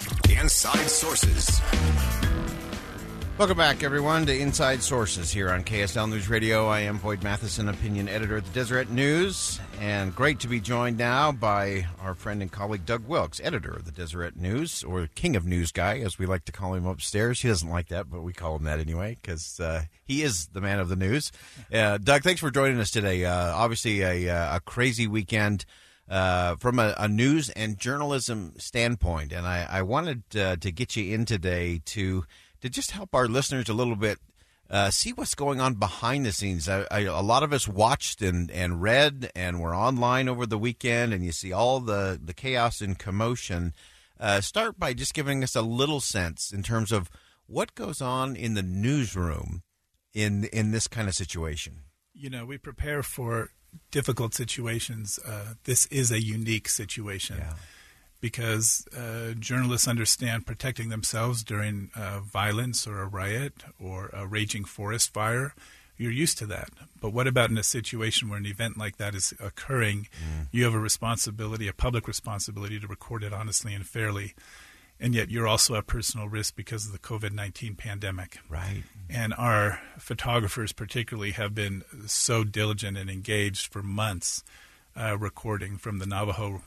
Inside Sources. Welcome back, everyone, to Inside Sources here on KSL News Radio. I am Boyd Matheson, opinion editor at the Deseret News, and great to be joined now by our friend and colleague Doug Wilks, editor of the Deseret News, or King of News Guy, as we like to call him upstairs. He doesn't like that, but we call him that anyway because uh, he is the man of the news. Uh, Doug, thanks for joining us today. Uh, obviously, a, uh, a crazy weekend. Uh, from a, a, news and journalism standpoint, and I, I wanted uh, to get you in today to to just help our listeners a little bit uh, see what's going on behind the scenes. I, I, a lot of us watched and, and read and were online over the weekend, and you see all the, the chaos and commotion. Uh, start by just giving us a little sense in terms of what goes on in the newsroom in in this kind of situation. You know, we prepare for difficult situations. Uh, this is a unique situation. Yeah because uh, journalists understand protecting themselves during uh, violence or a riot or a raging forest fire. You're used to that. But what about in a situation where an event like that is occurring? Mm. You have a responsibility, a public responsibility, to record it honestly and fairly. And yet you're also at personal risk because of the COVID 19 pandemic. Right. And our photographers, particularly, have been so diligent and engaged for months uh, recording from the Navajo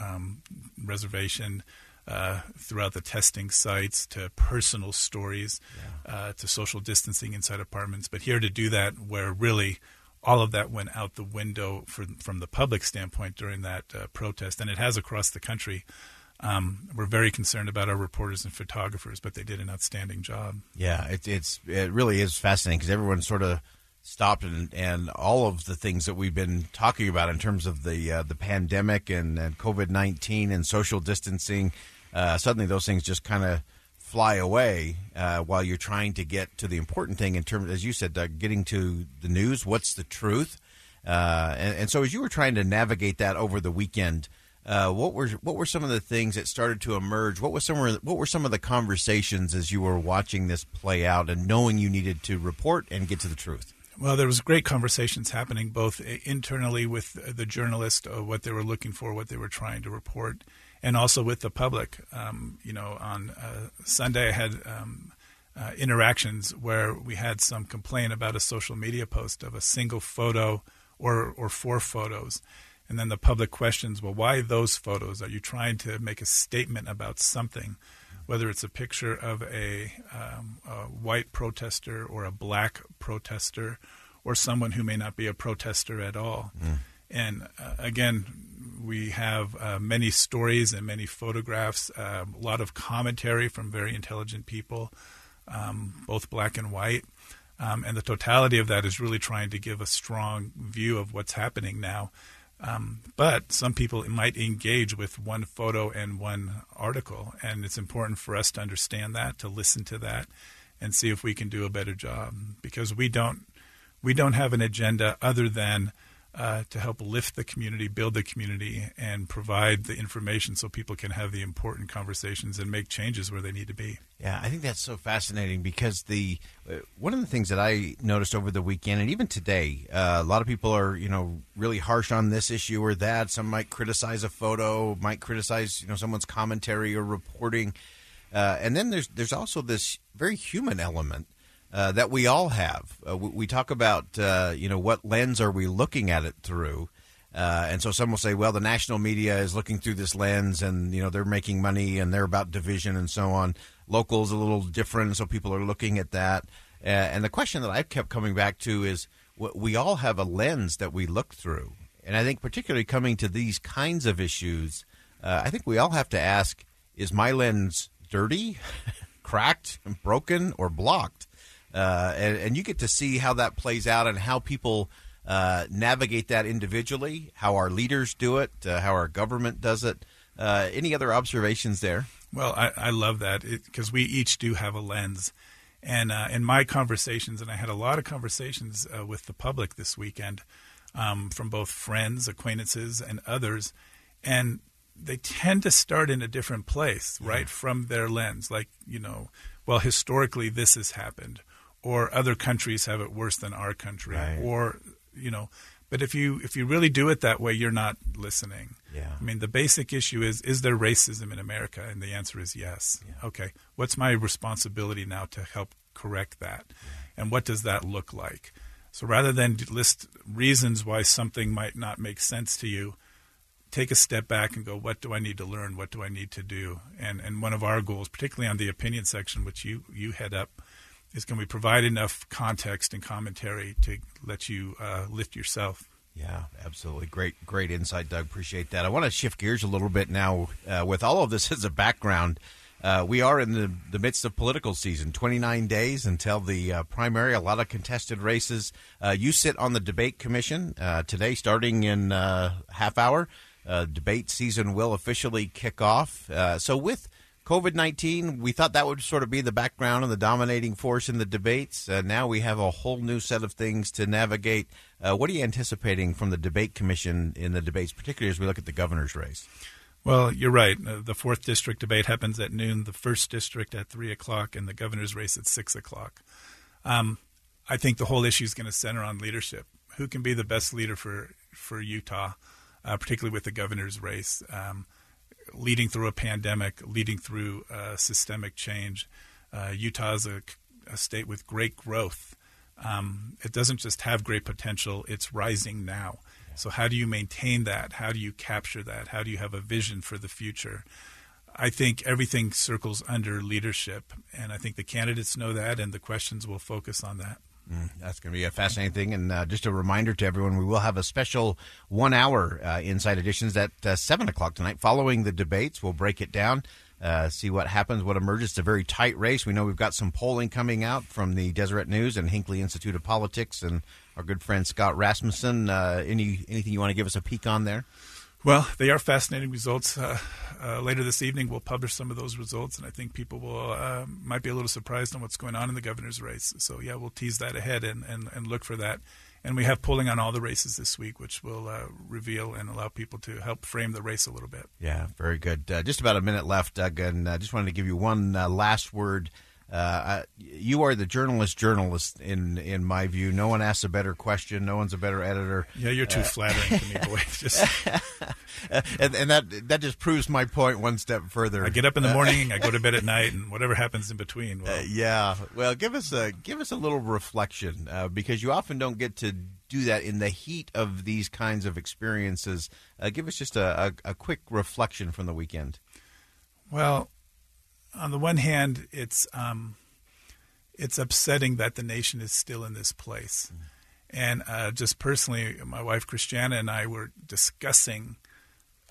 um, reservation uh, throughout the testing sites to personal stories yeah. uh, to social distancing inside apartments. But here to do that, where really all of that went out the window for, from the public standpoint during that uh, protest, and it has across the country. Um, we're very concerned about our reporters and photographers, but they did an outstanding job. Yeah, it, it's it really is fascinating because everyone sort of stopped and, and all of the things that we've been talking about in terms of the uh, the pandemic and, and COVID nineteen and social distancing. Uh, suddenly, those things just kind of fly away uh, while you're trying to get to the important thing in terms, as you said, Doug, getting to the news. What's the truth? Uh, and, and, so, as you were trying to navigate that over the weekend. Uh, what were what were some of the things that started to emerge? What was some what were some of the conversations as you were watching this play out and knowing you needed to report and get to the truth? Well, there was great conversations happening both internally with the journalist, uh, what they were looking for, what they were trying to report, and also with the public. Um, you know, on uh, Sunday I had um, uh, interactions where we had some complaint about a social media post of a single photo or or four photos, and then the public questions, well, why those photos? Are you trying to make a statement about something? whether it's a picture of a, um, a, white protester or a black protester or someone who may not be a protester at all. Mm. And uh, again, we have uh, many stories and many photographs, uh, a lot of commentary from very intelligent people, um, both black and white. Um, and the totality of that is really trying to give a strong view of what's happening now. Um, but some people might engage with one photo and one article, and it's important for us to understand that, to listen to that, and see if we can do a better job. Because we don't we don't have an agenda other than uh, to help lift the community, build the community, and provide the information so people can have the important conversations and make changes where they need to be. Yeah, I think that's so fascinating because the uh, one of the things that I noticed over the weekend and even today, uh, a lot of people are you know really harsh on this issue or that. Some might criticize a photo, might criticize you know someone's commentary or reporting, uh, and then there's there's also this very human element uh, that we all have. Uh, we, we, talk about, uh, you know, what lens are we looking at it through? Uh, and so some will say, well, the national media is looking through this lens and, you know, they're making money and they're about division and so on. Local is a little different, so people are looking at that. Uh, and the question that I've kept coming back to is we all have a lens that we look through. And I think, particularly coming to these kinds of issues, I think we all have to ask is my lens dirty, cracked, broken, or blocked? Uh, and, and, you get to see how that plays out and how people uh, navigate that individually, how our leaders do it, uh, how our government does it. Uh, any other observations there? Well, I, I love that because we each do have a lens. And uh, in my conversations, and I had a lot of conversations uh, with the public this weekend um, from both friends, acquaintances, and others. And they tend to start in a different place, right, yeah. from their lens. Like, you know, well, historically this has happened, or other countries have it worse than our country, right. or, you know, but if you if you really do it that way, you're not listening. Yeah. I mean, the basic issue is is there racism in America? And the answer is yes. Yeah. Okay. What's my responsibility now to help correct that? Yeah. And what does that look like? So rather than list reasons why something might not make sense to you, take a step back and go, what do I need to learn? What do I need to do? And and one of our goals, particularly on the opinion section, which you you head up, is can we provide enough context and commentary to let you uh, lift yourself? Yeah, absolutely. Great, great insight, Doug. Appreciate that. I want to shift gears a little bit now. Uh, with all of this as a background, uh, we are in the, the midst of political season. 29 days until the uh, primary, a lot of contested races. Uh, you sit on the debate commission uh, today, starting in uh, half hour. debate season will officially kick off. so, with COVID 19, we thought that would sort of be the background and the dominating force in the debates. Uh, now we have a whole new set of things to navigate. Uh, what are you anticipating from the debate commission in the debates, particularly as we look at the governor's race? Well, you're right. Uh, the fourth district debate happens at noon, the first district at 3 o'clock, and the governor's race at 6 o'clock. Um, I think the whole issue is going to center on leadership. Who can be the best leader for, for Utah, uh, particularly with the governor's race? Um, leading through a pandemic, leading through uh, systemic change. Uh, Utah is a, a, state with great growth. Um, it doesn't just have great potential, it's rising now. Yeah. So, how do you maintain that? How do you capture that? How do you have a vision for the future? I think everything circles under leadership, and I think the candidates know that, and the questions will focus on that. Mm, that's going to be a fascinating thing. And uh, just a reminder to everyone, we will have a special one hour uh, Inside Editions at uh, 7 o'clock tonight following the debates. We'll break it down, uh, see what happens, what emerges. It's a very tight race. We know we've got some polling coming out from the Deseret News and Hinckley Institute of Politics and our good friend Scott Rasmussen. Uh, any Anything you want to give us a peek on there? Well, they are fascinating results. Uh, uh, later this evening, we'll publish some of those results, and I think people will uh, might be a little surprised on what's going on in the governor's race. So, yeah, we'll tease that ahead and, and, and look for that. And we have polling on all the races this week, which will uh, reveal and allow people to help frame the race a little bit. Yeah, very good. Uh, just about a minute left, Doug, and I just wanted to give you one uh, last word uh, you are the journalist journalist in in my view. No one asks a better question. No one's a better editor. Yeah, you're too uh, flattering to me, Boyd. Just... and, and, that that just proves my point one step further. I get up in the uh, morning, I go to bed at night, and whatever happens in between. Uh, yeah, well, give us a give us a little reflection uh, because you often don't get to do that in the heat of these kinds of experiences. give us just a, a, a quick reflection from the weekend. Well, on the one hand, it's um, it's upsetting that the nation is still in this place. Mm-hmm. And uh, just personally, my wife Christiana and I were discussing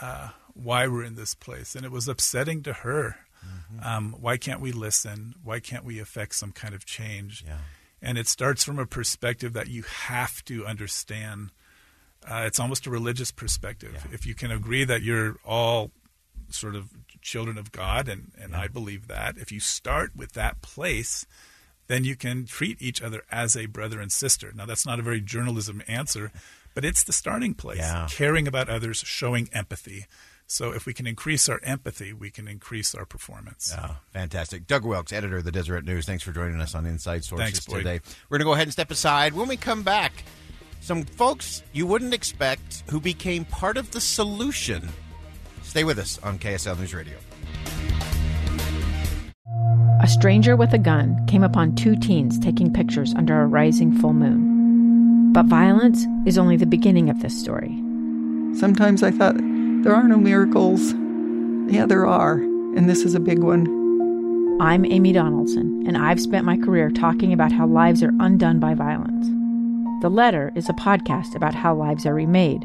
uh, why we're in this place, and it was upsetting to her. Mm-hmm. Um, why can't we listen? Why can't we affect some kind of change? Yeah. And it starts from a perspective that you have to understand. Uh, it's almost a religious perspective. Yeah. If you can agree that you're all sort of children of God, and, and yeah. I believe that. If you start with that place, then you can treat each other as a brother and sister. Now, that's not a very journalism answer, but it's the starting place. Yeah. Caring about others, showing empathy. So if we can increase our empathy, we can increase our performance. Yeah, fantastic. Doug Wilks, editor of the Deseret News. Thanks for joining us on Inside Sources Thanks, today. We're going to go ahead and step aside. When we come back, some folks you wouldn't expect who became part of the solution Stay with us on KSL News Radio. A stranger with a gun came upon two teens taking pictures under a rising full moon. But violence is only the beginning of this story. Sometimes I thought, there are no miracles. Yeah, there are, and this is a big one. I'm Amy Donaldson, and I've spent my career talking about how lives are undone by violence. The Letter is a podcast about how lives are remade